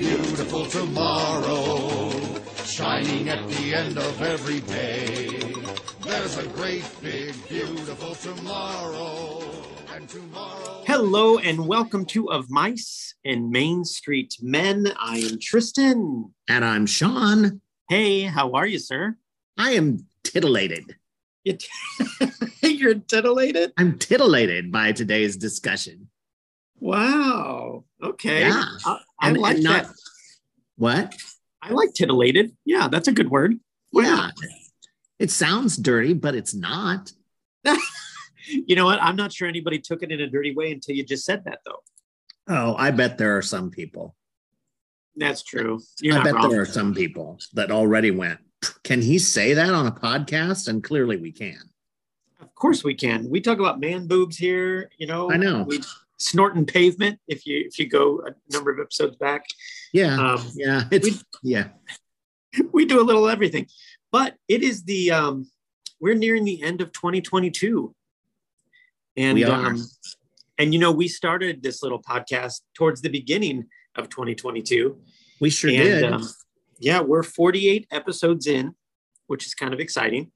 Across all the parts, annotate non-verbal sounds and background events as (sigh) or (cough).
beautiful tomorrow, shining at the end of every day. There's a great big beautiful tomorrow, and tomorrow. Hello and welcome to Of Mice and Main Street Men. I am Tristan. And I'm Sean. Hey, how are you, sir? I am titillated. You (laughs) You're titillated? I'm titillated by today's discussion. Wow. Okay. Yeah. I, I And- like and not- that. What? I like titillated. Yeah, that's a good word. Why yeah. not? It sounds dirty, but it's not. (laughs) You know what? I'm not sure anybody took it in a dirty way until you just said that, though. Oh, I bet there are some people. That's true. You're I bet wrong. there are some people that already went. Can he say that on a podcast? And clearly we can. Of course we can. We talk about man boobs here. You know, I know. We snorting pavement. If you if you go a number of episodes back, Yeah. um, yeah. It's we- yeah. (laughs) we do a little everything. But it is the um, we're nearing the end of 2022, and We are. um, and you know we started this little podcast towards the beginning of 2022, We sure and did. um, yeah, we're 48 episodes in, which is kind of exciting,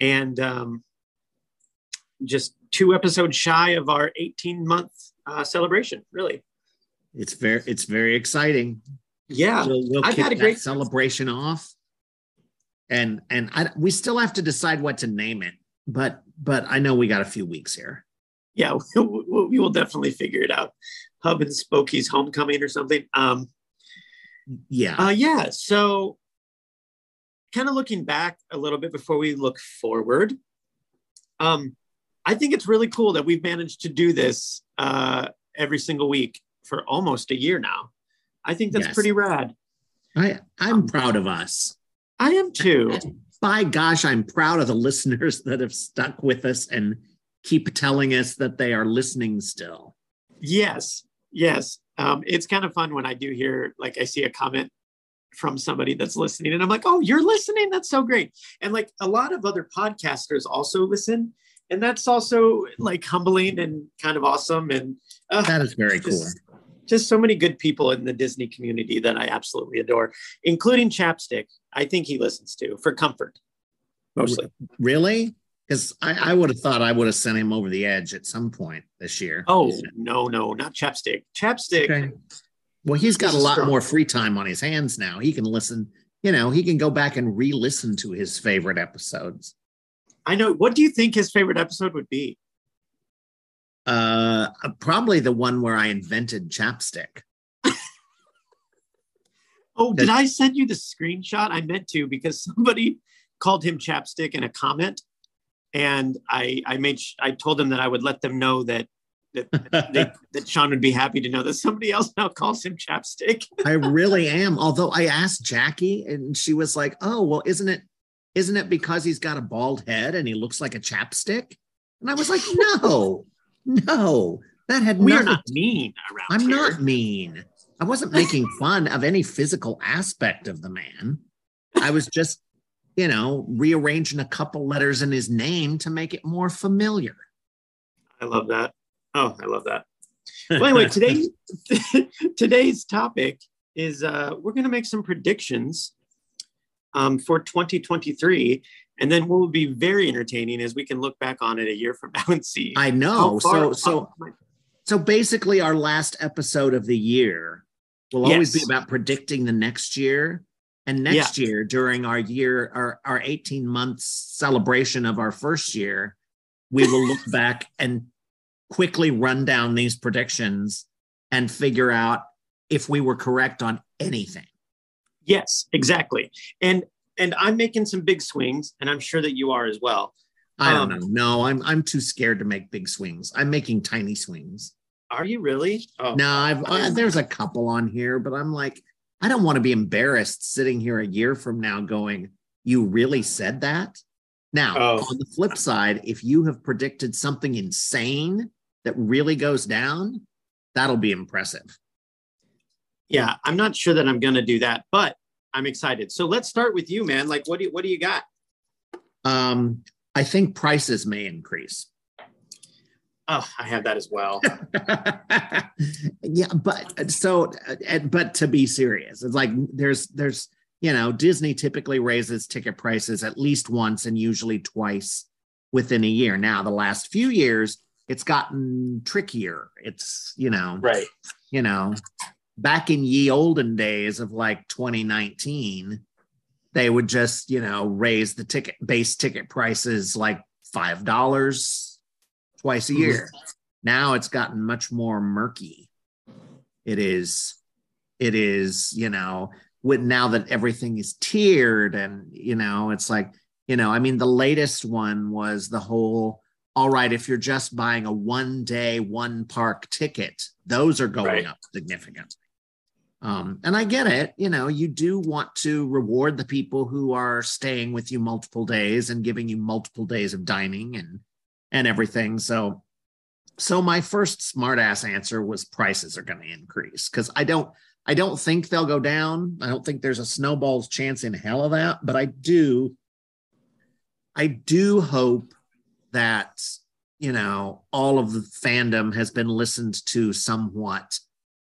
and um, just two episodes shy of our 18 month uh, celebration. Really, it's very it's very exciting. yeah. we'll, we'll I've had a that great- celebration off and and I, we still have to decide what to name it but but i know we got a few weeks here yeah, (laughs) we will we will definitely figure it out. Hub and Spokey's homecoming or something. Um, yeah uh, yeah. So, kind of looking back a little bit before we look forward. Um, I think it's really cool that we've managed to do this uh, every single week for almost a year now. I think that's Yes. pretty rad. i i'm proud of us I am too. (laughs) by gosh i'm proud of the listeners that have stuck with us and keep telling us that they are listening still Yes, yes. Um, it's kind of fun when I do hear, like, I see a comment from somebody that's listening, and I'm like, "Oh, you're listening? That's so great!" And like a lot of other podcasters also listen, and that's also like humbling and kind of awesome. And uh, that is very cool just, just so many good people in the Disney community that I absolutely adore, including Chapstick. I think he listens to for comfort, mostly. really because I, I would have thought i would have sent him over the edge at some point this year Oh no, no, not Chapstick. Chapstick. Okay. Well, he's got a lot strong. more free time on his hands now. He can listen, you know, he can go back and re listen to his favorite episodes. I know. What do you think his favorite episode would be? Uh, probably the one where I invented chapstick. (laughs) Oh, did I send you the screenshot? I meant to because somebody called him chapstick in a comment, and I I made sh- I told them that I would let them know that that they, (laughs) that Sean would be happy to know that somebody else now calls him chapstick. I (laughs) really am. Although I asked Jackie and she was like, oh, well, isn't it, isn't it because he's got a bald head and he looks like a chapstick? And I was like, no, (laughs) no, that had We are not mean around I'm here. not mean. I wasn't making fun of any physical aspect of the man. I was just, you know, rearranging a couple letters in his name to make it more familiar. I love that. Oh, I love that. Well, anyway, today (laughs) (laughs) today's topic is uh, we're going to make some predictions um, for 2023, and then what will be very entertaining is we can look back on it a year from (laughs) now and see. I know. So, so, so basically, our last episode of the year will always Yes. be about predicting the next year. And next year, during our year, our, our 18 months celebration of our first year, we will look (laughs) back and quickly run down these predictions and figure out if we were correct on anything. Yes, exactly. And and I'm making some big swings, and I'm sure that you are as well. I don't Um, know. No, I'm I'm too scared to make big swings. I'm making tiny swings. Are you really? Oh, No, I've uh, there's a couple on here, but I'm like, I don't want to be embarrassed sitting here a year from now going, "You really said that." Now, Oh. on the flip side, if you have predicted something insane that really goes down, that'll be impressive. Yeah. I'm not sure that I'm going to do that, but I'm excited. So let's start with you, man. Like, what do you what do you got? Um, I think prices may increase. Oh, I have that as well. (laughs) yeah, but so, uh, but to be serious, it's like there's there's you know Disney typically raises ticket prices at least once and usually twice within a year. Now, the last few years, it's gotten trickier. It's you know right. You know, back in ye olden days of like 2019, they would just you know raise the ticket base ticket prices like five dollars twice a mm-hmm. year. Now it's gotten much more murky. It is, it is, you know, with now that everything is tiered and, you know, it's like, you know, I mean, the latest one was the whole, all right, if you're just buying a one day, one park ticket, those are going right. up significantly. Um, and I get it, you know, you do want to reward the people who are staying with you multiple days and giving you multiple days of dining and and everything. So, so my first smartass answer was prices are going to increase because I don't, I don't think they'll go down. I don't think there's a snowball's chance in hell of that, but I do, I do hope that you know all of the fandom has been listened to somewhat,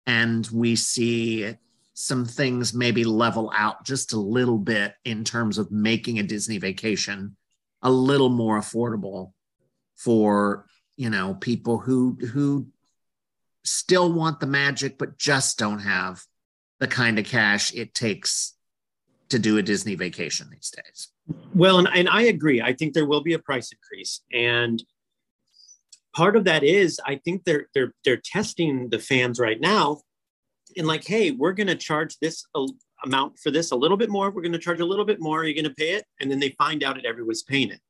and we see some things maybe level out just a little bit in terms of making a Disney vacation a little more affordable for you know people who who still want the magic but just don't have the kind of cash it takes to do a Disney vacation these days. Well, and, and I agree. I think there will be a price increase. And part of that is I think they're they're they're testing the fans right now and like, hey, we're gonna charge this amount for this a little bit more. We're gonna charge a little bit more. Are you gonna pay it? And then they find out that everyone's paying it.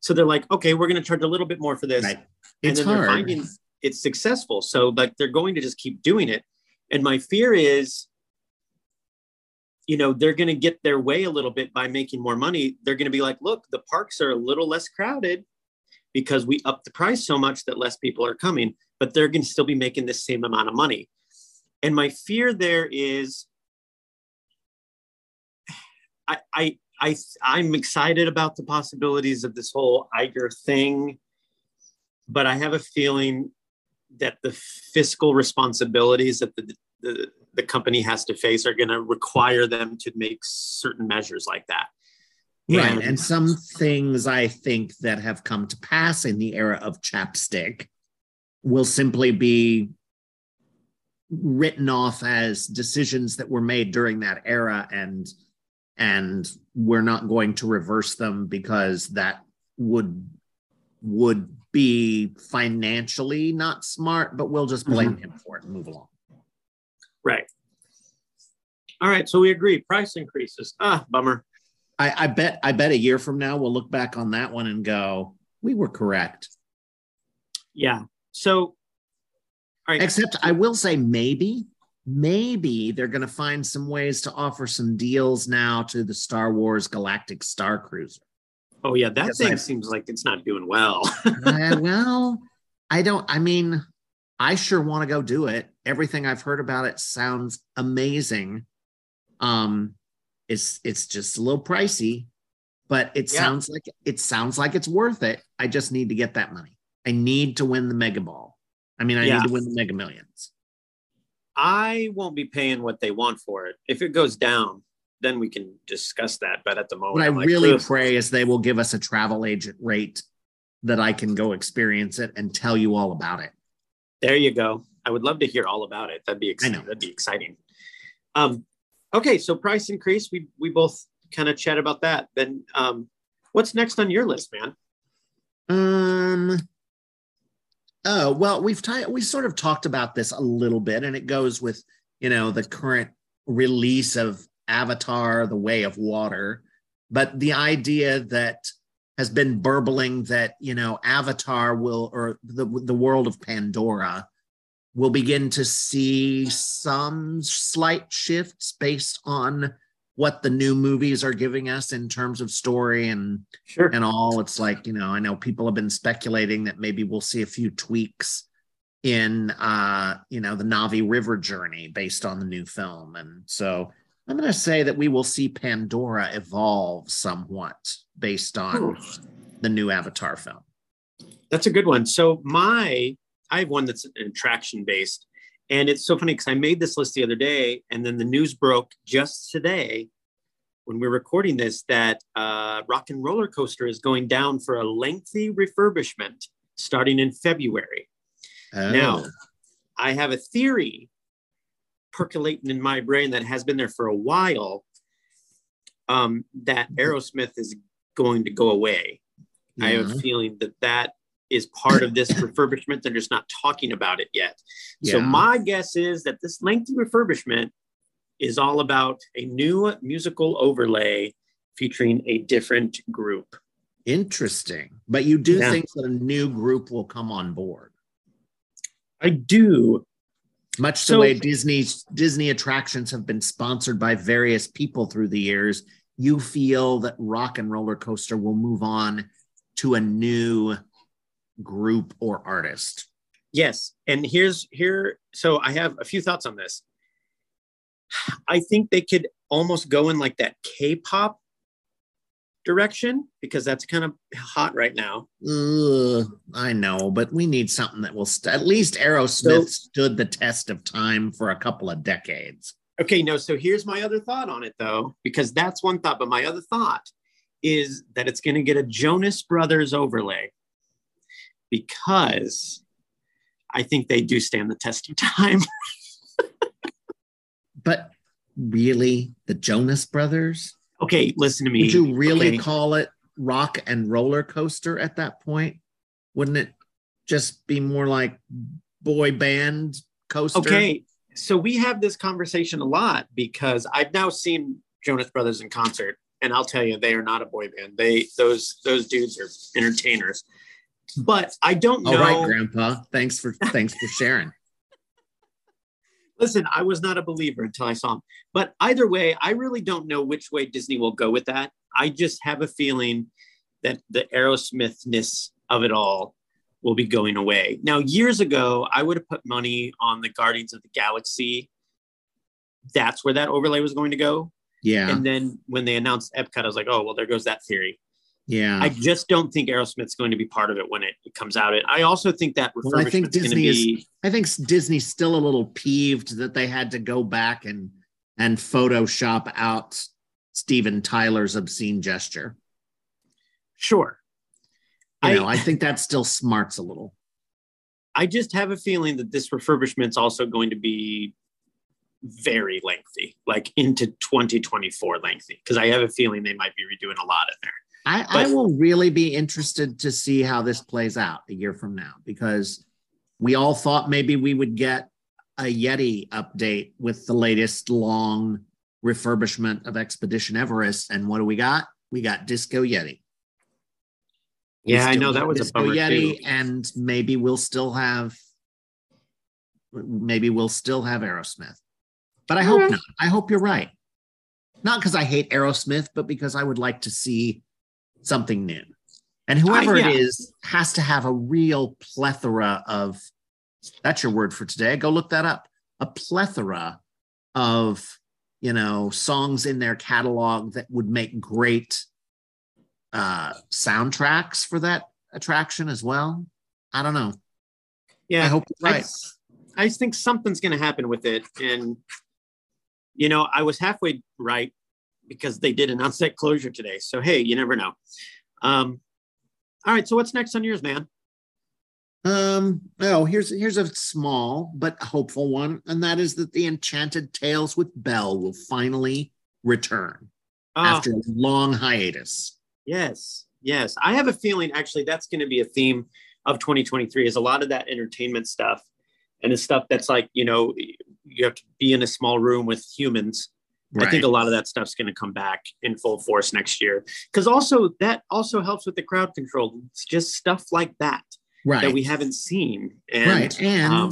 So they're like, okay, we're going to charge a little bit more for this. Right. It's and then hard. they're finding it's successful. So like they're going to just keep doing it. And my fear is, you know, they're going to get their way a little bit by making more money. They're going to be like, look, the parks are a little less crowded because we up the price so much that less people are coming, but they're going to still be making the same amount of money. And my fear there is I, I I I'm excited about the possibilities of this whole Iger thing, but I have a feeling that the fiscal responsibilities that the the, the company has to face are going to require them to make certain measures like that. Right. And, and some things I think that have come to pass in the era of chapstick will simply be written off as decisions that were made during that era and and we're not going to reverse them because that would would be financially not smart but we'll just blame mm-hmm. him for it and move along. Right. All right. So we agree. Price increases. Ah bummer I, I bet i bet a year from now we'll look back on that one and go we were correct yeah so except i will say maybe maybe they're going to find some ways to offer some deals now to the Star Wars Galactic Star Cruiser. Oh yeah, that thing I, seems like it's not doing well. uh, (laughs) well, I don't. I mean, I sure want to go do it. Everything I've heard about it sounds amazing. Um, it's it's just a little pricey, but it yeah. sounds like it sounds like it's worth it. I just need to get that money. I need to win the Mega Ball. I mean, I yeah. need to win the Mega Millions. I won't be paying what they want for it. If it goes down, then we can discuss that. But at the moment, what I like, really pray is they will give us a travel agent rate that I can go experience it and tell you all about it. There you go. I would love to hear all about it. That'd be exciting. That'd be exciting. Um, okay, so price increase. We we both kind of chat about that. Then um, what's next on your list, man? Um, Oh, well, we've t- we sort of talked about this a little bit, and it goes with, you know, the current release of Avatar, The Way of Water. But the idea that has been burbling that, you know, Avatar will, or the, the world of Pandora will begin to see some slight shifts based on what the new movies are giving us in terms of story and sure. and all. It's like you know, I know people have been speculating that maybe we'll see a few tweaks in uh, you know the Na'vi River journey based on the new film, and so I'm going to say that we will see Pandora evolve somewhat based on Ooh. the new Avatar film. That's a good one. So my I have one that's an attraction based. And it's so funny because I made this list the other day, and then the news broke just today when we're recording this that uh, Rock and Roller Coaster is going down for a lengthy refurbishment starting in February. Oh. Now, I have a theory percolating in my brain that has been there for a while um, that Aerosmith is going to go away. I have a feeling that that is part of this refurbishment. They're just not talking about it yet. So my guess is that this lengthy refurbishment is all about a new musical overlay featuring a different group. Interesting. But you do Yeah. think that a new group will come on board, I do. much So- the way Disney's Disney attractions have been sponsored by various people through the years. You feel that Rock and Roller Coaster will move on to a new group or artist. Yes. And here's here. So I have a few thoughts on this. I think they could almost go in like that K-pop direction because that's kind of hot right now. Ugh, I know, but we need something that will st- at least Aerosmith So- stood the test of time for a couple of decades. Okay, no, so here's my other thought on it though, because that's one thought, but my other thought is that it's going to get a Jonas Brothers overlay because I think they do stand the test of time. (laughs) But really, the Jonas Brothers? okay, listen to me. Would you really okay? call it rock and roller coaster at that point? Wouldn't it just be more like boy band coaster? Okay, so we have this conversation a lot because I've now seen Jonas Brothers in concert, and I'll tell you, they are not a boy band. They those those dudes are entertainers. But I don't know. All right, Grandpa. Thanks for thanks for sharing. (laughs) Listen, I was not a believer until I saw him. But either way, I really don't know which way Disney will go with that. I just have a feeling that the Aerosmithness of it all will be going away. Now, years ago, I would have put money on the Guardians of the Galaxy. That's where that overlay was going to go. Yeah, And then when they announced Epcot, I was like, oh, well, there goes that theory. Yeah. I just don't think Aerosmith's going to be part of it when it, it comes out. And I also think that Well, I think refurbishment's going to Disney is- be. I think Disney's still a little peeved that they had to go back and and Photoshop out Steven Tyler's obscene gesture. Sure. You I- know, I think that still smarts a little. I just have a feeling that this refurbishment's also going to be very lengthy, like into 2024 lengthy, because I have a feeling they might be redoing a lot in there. I, I will really be interested to see how this plays out a year from now because we all thought maybe we would get a Yeti update with the latest long refurbishment of Expedition Everest. And what do we got? We got Disco Yeti. We Yeah, I know that was a Disco bummer Yeti, too. and maybe we'll still have maybe we'll still have Aerosmith. But I hope Okay. not. I hope you're right. Not because I hate Aerosmith, but because I would like to see something new. And whoever yeah. it is has to have a real plethora of that's your word for today. Go look that up. A plethora of, you know, songs in their catalog that would make great uh soundtracks for that attraction as well. I don't know. Yeah, I hope I, right. I just think something's going to happen with it. And, you know, I was halfway right because they did announce that closure today. So, hey, you never know. Um, all right. So, what's next on yours, man? Um, oh, here's here's a small but hopeful one, and that is that the Enchanted Tales with Belle will finally return Uh, after a long hiatus. Yes, yes. I have a feeling actually that's going to be a theme of 2023 is a lot of that entertainment stuff and the stuff that's like, you know, you have to be in a small room with humans. I think a lot of that stuff's going to come back in full force next year. Cuz also that also helps with the crowd control. It's just stuff like that right, that we haven't seen. And right, and um,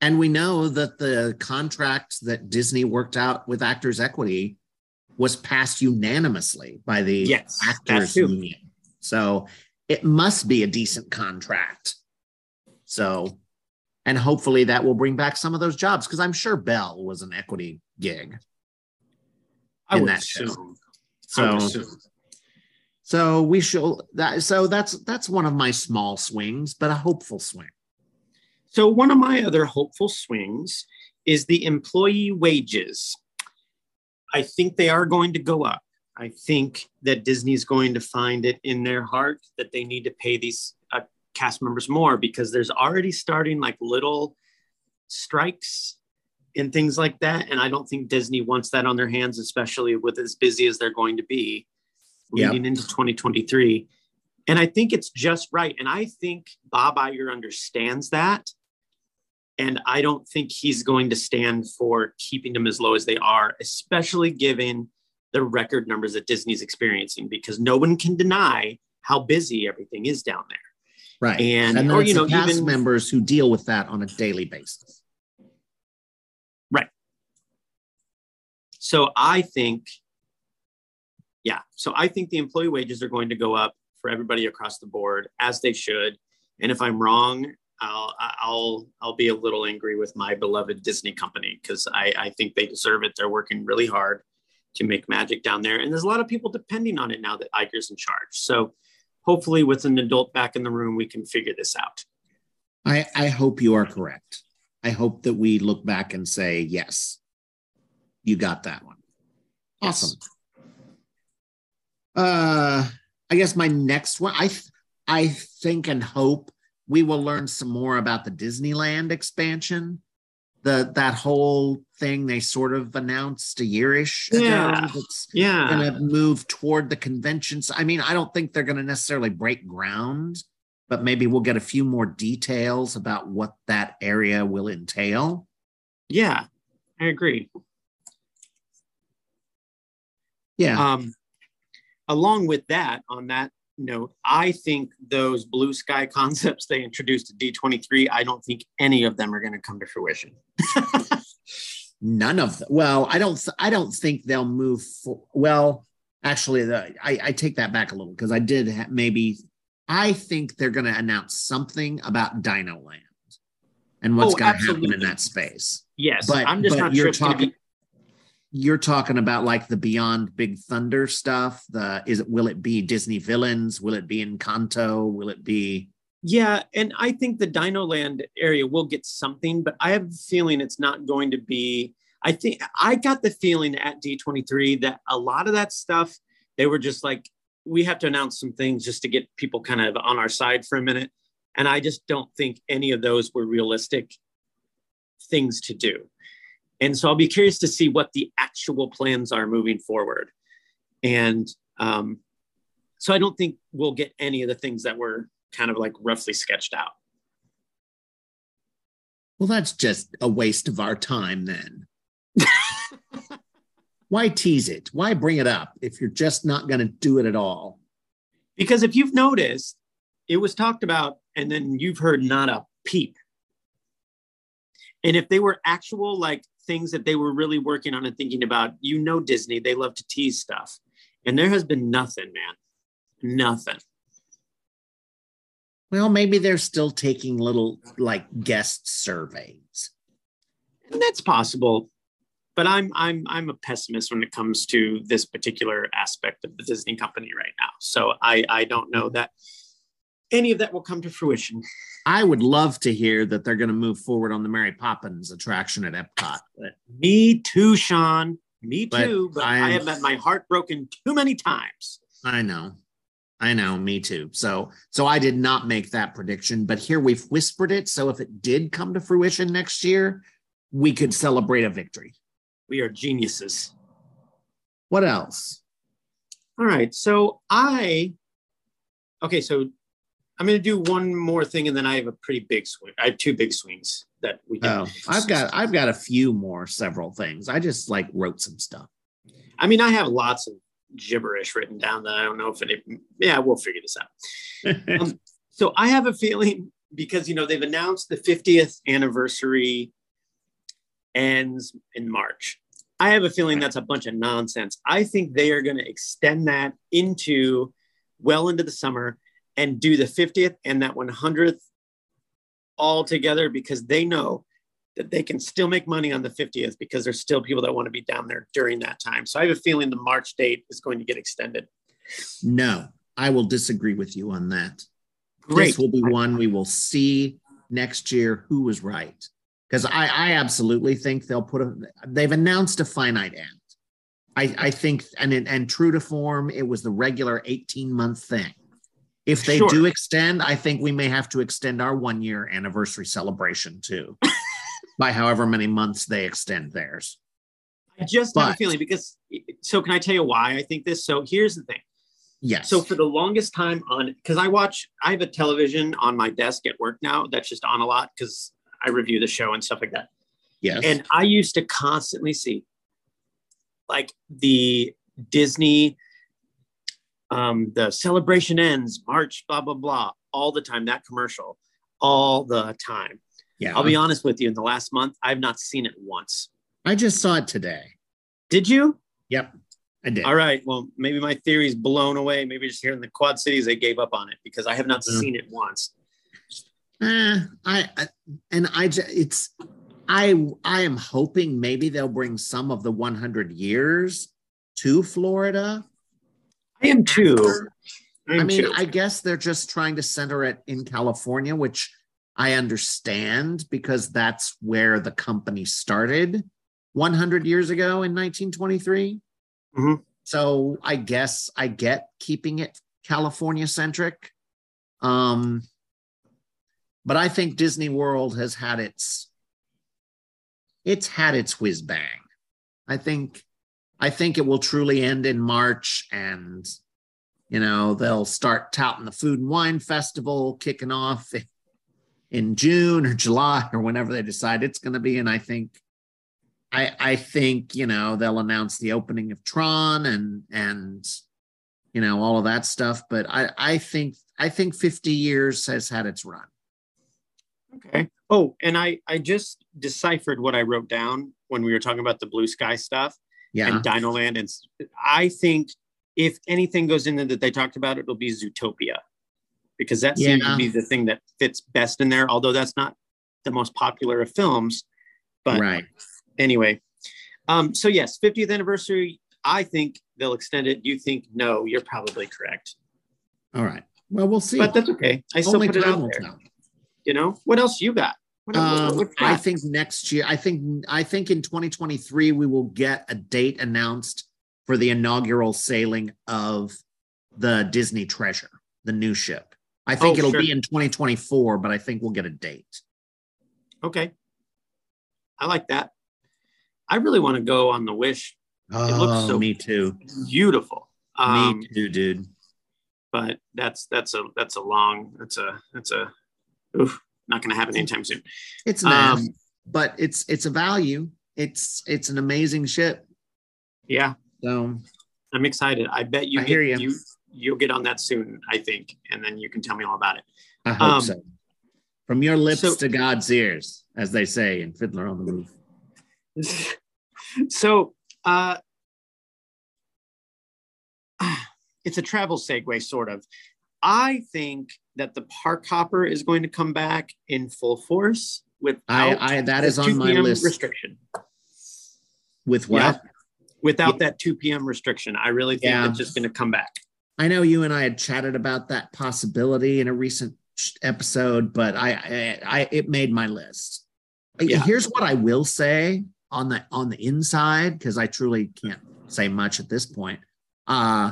and we know that the contract that Disney worked out with Actors Equity was passed unanimously by the yes, actors union. So it must be a decent contract. So, and hopefully that will bring back some of those jobs because I'm sure Belle was an equity gig. I in would assume. I would So, assume. So we shall that so that's that's one of my small swings, but a hopeful swing. So one of my other hopeful swings is the employee wages. I think they are going to go up. I think that Disney is going to find it in their heart that they need to pay these cast members more because there's already starting like little strikes and things like that. And I don't think Disney wants that on their hands, especially with as busy as they're going to be leading yep. into 2023. And I think it's just right. And I think Bob Iger understands that. And I don't think he's going to stand for keeping them as low as they are, especially given the record numbers that Disney's experiencing, because no one can deny how busy everything is down there. Right. And, and or, you know, cast even, members who deal with that on a daily basis. Right. So I think, yeah. So I think the employee wages are going to go up for everybody across the board as they should. And if I'm wrong, I'll I'll I'll be a little angry with my beloved Disney company because I, I think they deserve it. They're working really hard to make magic down there. And there's a lot of people depending on it now that Iger's in charge. So hopefully with an adult back in the room, we can figure this out. I, I hope you are correct. I hope that we look back and say, yes, you got that one. Awesome. Yes. Uh, I guess my next one, I, I think and hope we will learn some more about the Disneyland expansion. The that whole thing they sort of announced a yearish yeah. ago. That's yeah. gonna move toward the conventions. I mean, I don't think they're gonna necessarily break ground, but maybe we'll get a few more details about what that area will entail. Yeah, I agree. Yeah. Um, along with that, on that note, I think those blue sky (laughs) concepts they introduced at D23, I don't think any of them are going to come to fruition. (laughs) None of them. Well, I don't. I don't think they'll move. For, well, actually, the, I, I take that back a little because I did ha- maybe. I think they're going to announce something about Dino Land and what's oh, going to happen in that space. Yes, but I'm just but not you're sure talking you're talking about like the beyond big thunder stuff the is it will it be disney villains? Will it be encanto? Will it be yeah and i think the dino land area will get something but i have a feeling it's not going to be i think i got the feeling at d23 that a lot of that stuff they were just like we have to announce some things just to get people kind of on our side for a minute and i just don't think any of those were realistic things to do and so I'll be curious to see what the actual plans are moving forward. And um, so I don't think we'll get any of the things that were kind of like roughly sketched out. Well, that's just a waste of our time then. (laughs) Why tease it? Why bring it up if you're just not going to do it at all? Because if you've noticed, it was talked about, and then you've heard not a peep. And if they were actual like things that they were really working on and thinking about. You know, Disney, they love to tease stuff. And there has been nothing, man. Nothing. Well, maybe they're still taking little like guest surveys. And that's possible. But I'm I'm I'm a pessimist when it comes to this particular aspect of the Disney company right now. So I I don't know mm-hmm. that any of that will come to fruition. I would love to hear that they're going to move forward on the Mary Poppins attraction at Epcot. But me too, Sean. Me too. But, but I have had my heart broken too many times. I know. I know, me too. So so I did not make that prediction, but here we've whispered it. So if it did come to fruition next year, we could celebrate a victory. We are geniuses. What else? All right. So I okay, so I'm going to do one more thing, and then I have a pretty big swing. I have two big swings that we. Can oh, I've got I've got a few more, several things. I just like wrote some stuff. I mean, I have lots of gibberish written down that I don't know if it. Yeah, we'll figure this out. (laughs) um, so I have a feeling because you know they've announced the 50th anniversary ends in March. I have a feeling that's a bunch of nonsense. I think they are going to extend that into well into the summer and do the 50th and that 100th all together because they know that they can still make money on the 50th because there's still people that want to be down there during that time. So I have a feeling the March date is going to get extended. No, I will disagree with you on that. Great. This will be one we will see next year who was right. Because I, I absolutely think they'll put a, they've announced a finite end. I, I think, and, and true to form, it was the regular 18 month thing. If they Sure. do extend, I think we may have to extend our one year anniversary celebration too, (laughs) by however many months they extend theirs. I just have a feeling because so can I tell you why I think this? So here's the thing. Yes. So for the longest time on because I watch I have a television on my desk at work now that's just on a lot because I review the show and stuff like that. yes. And I used to constantly see like the Disney um the celebration ends March blah blah blah all the time that commercial all the time. yeah. I'll be honest with you in the last month I've not seen it once. I just saw it today. Did you? Yep. I did. All right. Well, maybe my theory's blown away. Maybe just here in the Quad Cities, they gave up on it because I have not Yeah. seen it once. Eh, I, I and I it's I I am hoping maybe they'll bring some of the 100 years to Florida. I am too. I, I mean, too. I guess they're just trying to center it in California, which I understand because that's where the company started 100 years ago in 1923. Mhm. So I guess I get keeping it California centric. Um, but I think Disney World has had its it's had its whiz bang. I think I think it will truly end in March and you know they'll start touting the food and wine festival kicking off in June or July or whenever they decide it's going to be and I think I I think you know they'll announce the opening of Tron and and you know all of that stuff but I I think I think 50 years has had its run. okay. Oh, and I I just deciphered what I wrote down when we were talking about the blue sky stuff Yeah. and Dino Land, and I think if anything goes in there that they talked about, it'll be Zootopia because that seems Yeah. to be the thing that fits best in there. Although that's not the most popular of films, but right. anyway um so yes 50th anniversary i think they'll extend it you think no you're probably correct All right. Well, we'll see. but that's okay i still Only put it out there tell. you know what else you got Um, I think next year, I think I think in 2023 we will get a date announced for the inaugural sailing of the Disney Treasure, the new ship. I think Oh, it'll sure. be in 2024, but I think we'll get a date. okay i like that i really want to go on the wish Oh, looks so- me too. beautiful um me too, dude. but that's that's a that's a long that's a that's a oof, not gonna happen anytime soon It's not, um but it's it's a value. It's it's an amazing ship. yeah So i'm excited i bet you I get, hear ya. you you'll get on that soon i think and then you can tell me all about it I hope Um, so. From your lips so- to God's ears, as they say in Fiddler on the Roof. (laughs) so uh (sighs) it's a travel segue sort of i think that the park hopper is going to come back in full force with I, I that is on my list. restriction With what? Yeah. without that 2 p.m restriction i really think Yeah. it's just going to come back I know you and I had chatted about that possibility in a recent episode, but I, I, I it made my list. Yeah. Here's what I will say on the on the inside because I truly can't say much at this point. Uh,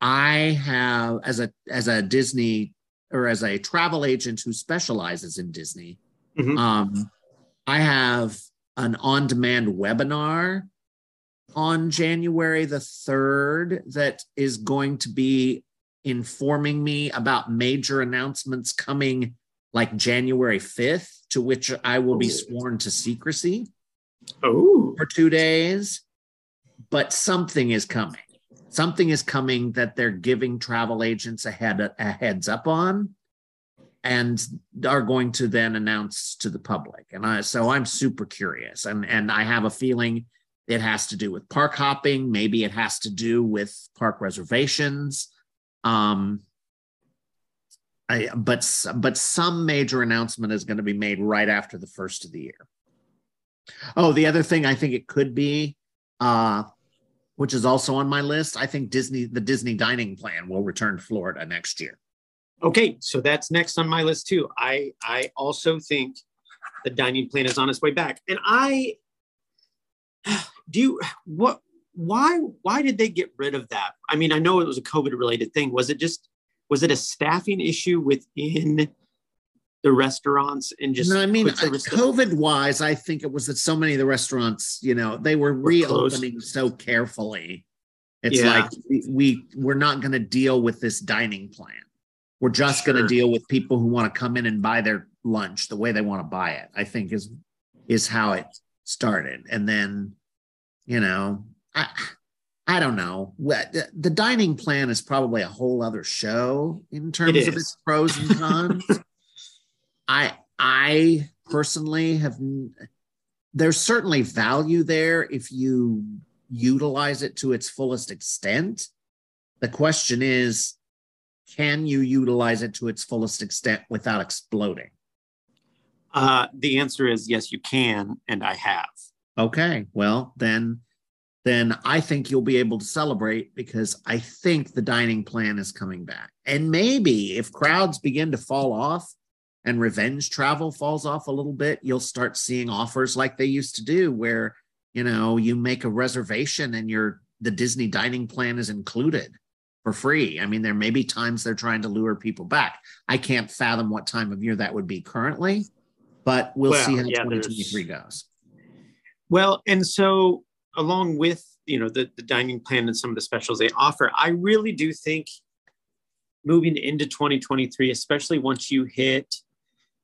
I have as a as a Disney or as a travel agent who specializes in Disney. Mhm. Um, I have an on-demand webinar on January the 3rd that is going to be informing me about major announcements coming like January 5th, to which I will be sworn to secrecy oh for two days. But something is coming. Something is coming that they're giving travel agents a, head, a heads up on and are going to then announce to the public. And I, so I'm super curious. And, and I have a feeling it has to do with park hopping. Maybe it has to do with park reservations. Um, I, but but some major announcement is going to be made right after the first of the year. Oh, the other thing I think it could be, uh, which is also on my list. I think Disney, the Disney dining plan will return to Florida next year. Okay, so that's next on my list too. I I also think the dining plan is on its way back. And I do you what why why did they get rid of that? I mean, I know it was a COVID related thing. Was it just was it a staffing issue within the restaurants and just no, I mean COVID wise, I think it was that so many of the restaurants, you know, they were, were reopening closed. so carefully. It's yeah. like we, we we're not going to deal with this dining plan. We're just sure. going to deal with people who want to come in and buy their lunch the way they want to buy it. I think is is how it started, and then you know, I I don't know. The, the dining plan is probably a whole other show in terms of its pros and cons. (laughs) I I personally have there's certainly value there if you utilize it to its fullest extent. The question is, can you utilize it to its fullest extent without exploding? Uh, the answer is yes, you can, and I have. Okay, well then, then I think you'll be able to celebrate because I think the dining plan is coming back. And maybe if crowds begin to fall off and revenge travel falls off a little bit, you'll start seeing offers like they used to do, where you know you make a reservation and your the Disney dining plan is included for free. I mean, there may be times they're trying to lure people back. I can't fathom what time of year that would be currently, but we'll well, see how yeah, 2023 goes. Well, and so along with you know the, the dining plan and some of the specials they offer, I really do think moving into 2023, especially once you hit,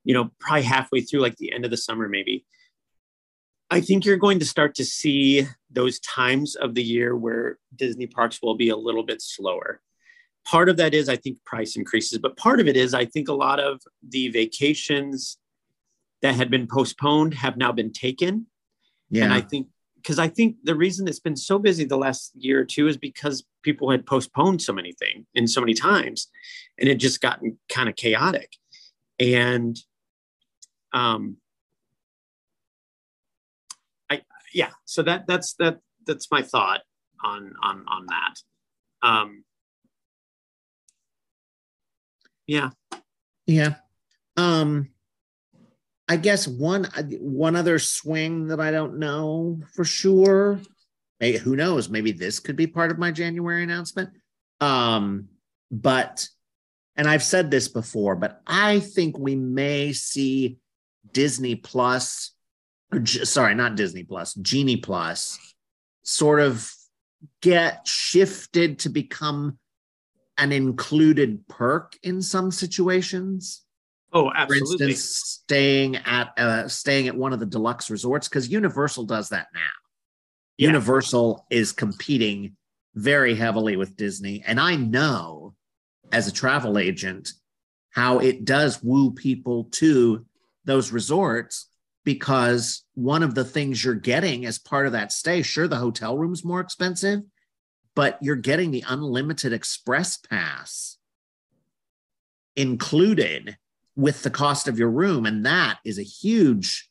you know, probably halfway through, like the end of the summer, maybe. I think you're going to start to see those times of the year where Disney parks will be a little bit slower. Part of that is, I think, price increases, but part of it is, I think a lot of the vacations that had been postponed have now been taken. Yeah. And I think, because I think the reason it's been so busy the last year or two is because people had postponed so many things and so many times, and it just gotten kind of chaotic. And, um, I yeah, so that that's that that's my thought on on on that. Um, yeah, yeah. Um, I guess one one other swing that I don't know for sure. Hey, who knows? Maybe this could be part of my January announcement. Um, but and I've said this before, but I think we may see Disney Plus sorry, not Disney Plus, Genie Plus, sort of get shifted to become an included perk in some situations. Oh, absolutely. For instance, staying at uh, staying at one of the deluxe resorts because Universal does that now. Yeah. Universal is competing very heavily with Disney, and I know as a travel agent how it does woo people to those resorts because one of the things you're getting as part of that stay, sure, the hotel room's more expensive, but you're getting the unlimited express pass included with the cost of your room. And that is a huge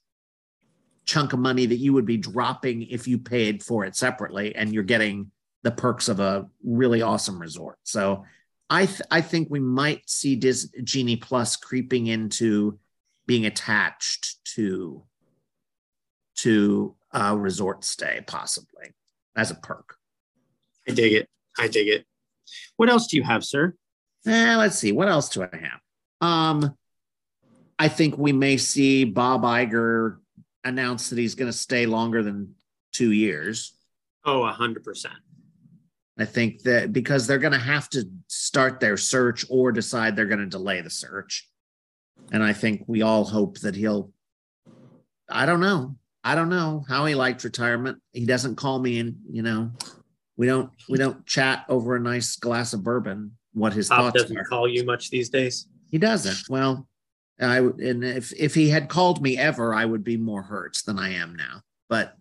chunk of money that you would be dropping if you paid for it separately and you're getting the perks of a really awesome resort. So I th- I think we might see Dis- Genie Plus creeping into being attached to to a resort stay, possibly as a perk. I dig it. I dig it. What else do you have, sir? Eh, let's see. What else do I have? Um, I think we may see Bob Iger announce that he's going to stay longer than two years. Oh, a hundred percent. I think that because they're going to have to start their search or decide they're going to delay the search. And I think we all hope that he'll, I don't know. I don't know how he liked retirement. He doesn't call me and, you know, we don't, we don't chat over a nice glass of bourbon, what his Pop thoughts doesn't are. call you much these days. He doesn't. Well, I, and if, if he had called me ever, I would be more hurt than I am now, but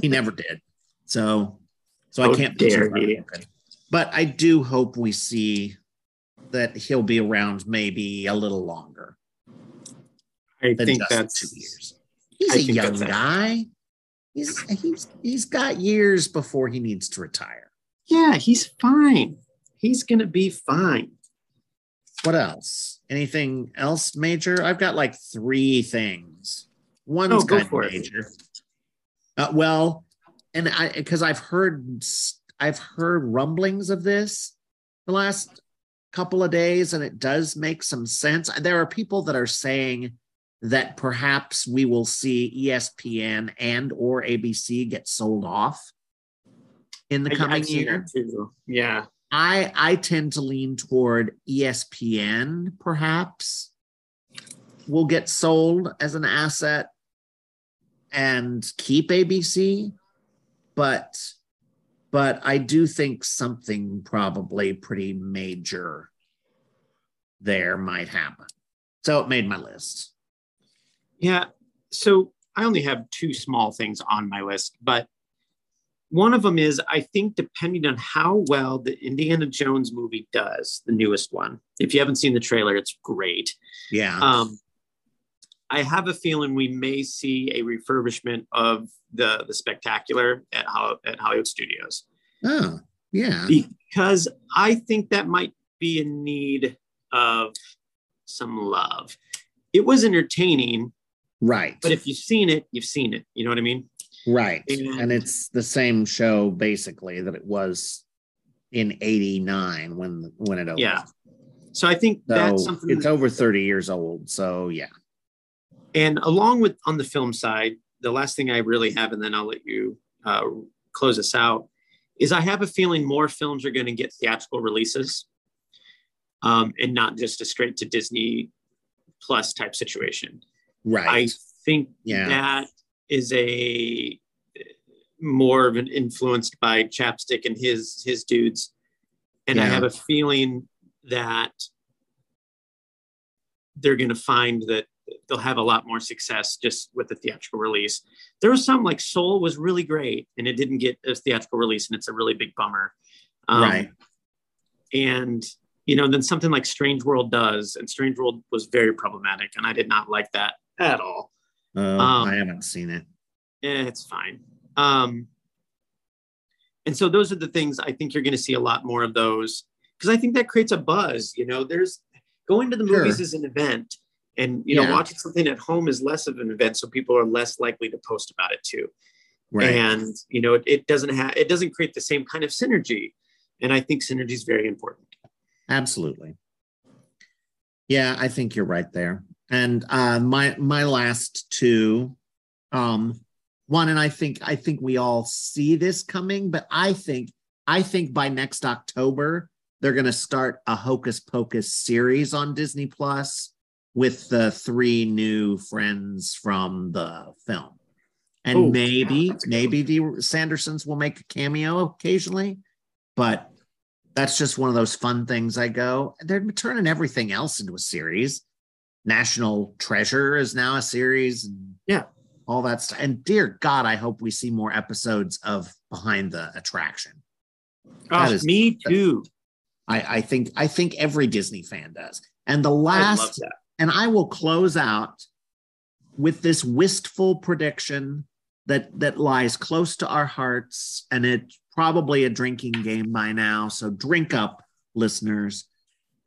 he never did. So, so oh, I can't dare he. But I do hope we see that he'll be around maybe a little longer. I think that's two years. He's I a young guy. he's he's he's got years before he needs to retire. Yeah, he's fine. He's gonna be fine. What else? Anything else major? I've got like three things. One's Oh, go kind of for it. major. Uh, well, and I because I've heard I've heard rumblings of this the last couple of days, and it does make some sense. There are people that are saying that perhaps we will see ESPN and or ABC get sold off in the I- coming year. Yeah. I I tend to lean toward ESPN perhaps will get sold as an asset and keep ABC but but I do think something probably pretty major there might happen. So it made my list. Yeah. So I only have two small things on my list, but one of them is I think depending on how well the Indiana Jones movie does, the newest one. If you haven't seen the trailer, it's great. Yeah. Um, I have a feeling we may see a refurbishment of the the spectacular at at Hollywood Studios oh, yeah. because I think that might be in need of some love. It was entertaining, Right. but if you've seen it, you've seen it. You know what I mean? Right. And- And it's the same show basically that it was in 89 when when it opened. Yeah. So I think So that's something. it's over 30 years old. So yeah. And along with on the film side, the last thing I really have, and then I'll let you uh, close us out, is I have a feeling more films are going to get theatrical releases, um, and not just a straight to Disney Plus type situation. Right. I think Yeah. that is a more of an influenced by Chapstick and his his dudes, and I have a feeling that they're going to find that they'll have a lot more success just with the theatrical release. There was some like Soul was really great, and it didn't get a theatrical release, and it's a really big bummer. Um, right. and you know then something like strange world does and strange world was very problematic and i did not like that at all Oh, um, I haven't seen it. Eh, it's fine um and so those are the things i think you're going to see a lot more of those because i think that creates a buzz you know there's going to the movies Sure. is an event and you know Yeah. watching something at home is less of an event so people are less likely to post about it too Right. and you know it, it doesn't have it doesn't create the same kind of synergy and i think synergy is very important Absolutely. Yeah, I think you're right there. And uh my my last two um one and I think I think we all see this coming, but I think I think by next October they're going to start a Hocus Pocus series on Disney Plus with the three new friends from the film. And Oh, maybe that's a good maybe the Sandersons will make a cameo occasionally, but that's just one of those fun things I go. They're turning everything else into a series. National Treasure is now a series. Yeah. All that stuff. And dear God, I hope we see more episodes of Behind the Attraction. That Oh, is- me too I, I think I think every Disney fan does. And the i love last that and I will close out with this wistful prediction that that lies close to our hearts, and it's probably a drinking game by now. So drink up, listeners.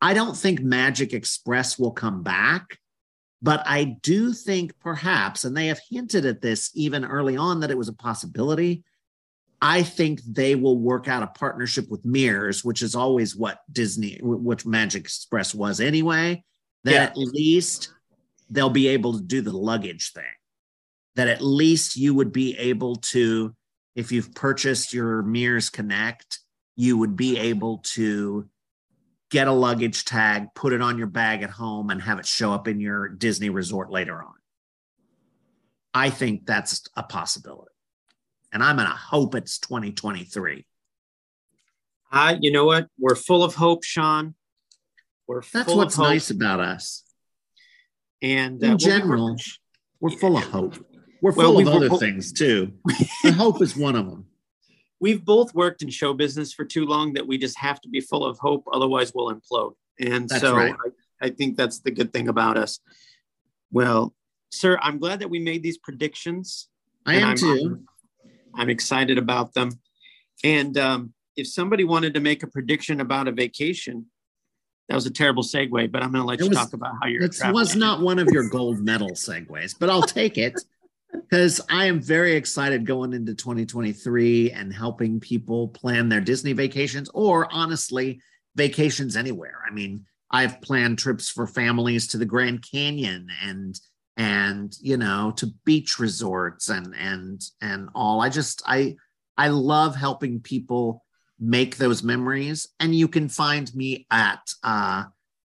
I don't think Magic Express will come back, but I do think perhaps, and they have hinted at this even early on that it was a possibility. I think they will work out a partnership with Mears, which is always what Disney, which Magic Express was anyway. That Yeah. at least they'll be able to do the luggage thing. That at least you would be able to, if you've purchased your Mears Connect, you would be able to get a luggage tag, put it on your bag at home, and have it show up in your Disney resort later on. I think that's a possibility. And I'm going to hope it's 2023. I, you know what? We're full of hope, Sean. We're That's full what's nice about us. And In uh, we'll be general, working- We're full of hope. We're full we of were other things too. (laughs) Hope is one of them. we've both worked in show business for too long that we just have to be full of hope, otherwise we'll implode. And That's so right. I, I think that's the good thing about us. Well, sir, I'm glad that we made these predictions. I am I'm, too. I'm excited about them. And um, if somebody wanted to make a prediction about a vacation, that was a terrible segue, but I'm going to let it you was, talk about how you're. It was not one of your gold medal segues, but I'll take it because I am very excited going into 2023 and helping people plan their Disney vacations or honestly, vacations anywhere. I mean, I've planned trips for families to the Grand Canyon and and you know to beach resorts and and and all. I just I I love helping people make those memories. And you can find me at uh,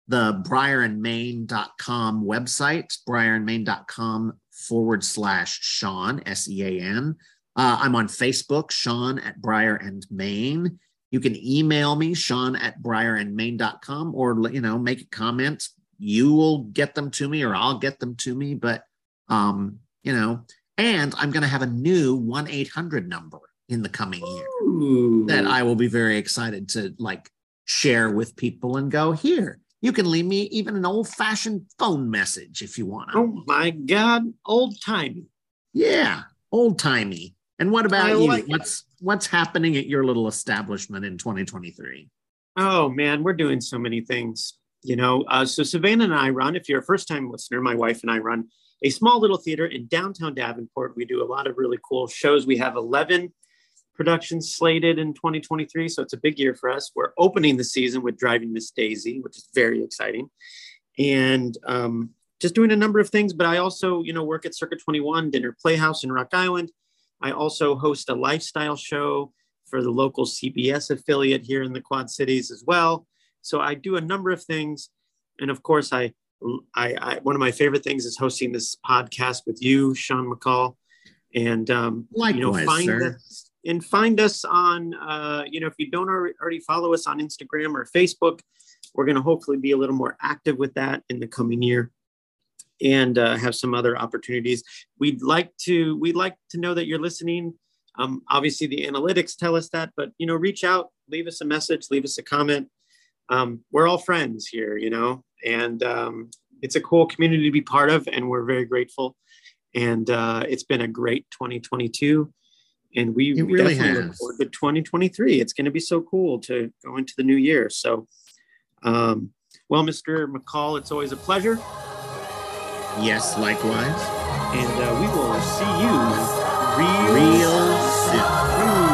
the briarandmain.com website, briarandmain.com forward slash Sean, S E A N. Uh, I'm on Facebook, Sean at Briar and Main. You can email me, Sean at briarandmain.com, or you know, make a comment. You will get them to me, or I'll get them to me. But um, you know, and I'm going to have a new one eight hundred number in the coming year Ooh. that I will be very excited to like share with people and go here. You can leave me even an old fashioned phone message if you want. Oh my God, old timey. Yeah, old timey. And what about I you? Like what's what's happening at your little establishment in 2023? Oh man, we're doing so many things. You know, uh, so Savannah and I run. If you're a first time listener, my wife and I run a small little theater in downtown Davenport. We do a lot of really cool shows. We have 11 productions slated in 2023. So it's a big year for us. We're opening the season with Driving Miss Daisy, which is very exciting. And um, just doing a number of things. But I also, you know, work at Circa 21 Dinner Playhouse in Rock Island. I also host a lifestyle show for the local CBS affiliate here in the Quad Cities as well. So I do a number of things. And of course, I, I, I one of my favorite things is hosting this podcast with you, Sean McCall. And um, Likewise, you know, find sir. that and find us on, uh, you know, if you don't already follow us on Instagram or Facebook, we're going to hopefully be a little more active with that in the coming year and uh, have some other opportunities. We'd like to, we'd like to know that you're listening. Um, obviously the analytics tell us that, but, you know, reach out, leave us a message, leave us a comment. Um, we're all friends here, you know, and um, it's a cool community to be part of, and we're very grateful. And uh, it's been a great 2022 and we, it really definitely has. look forward to 2023. It's going to be so cool to go into the new year. So, um, well, Mr. McCall, it's always a pleasure. Yes, likewise. And uh, we will see you real, real soon. I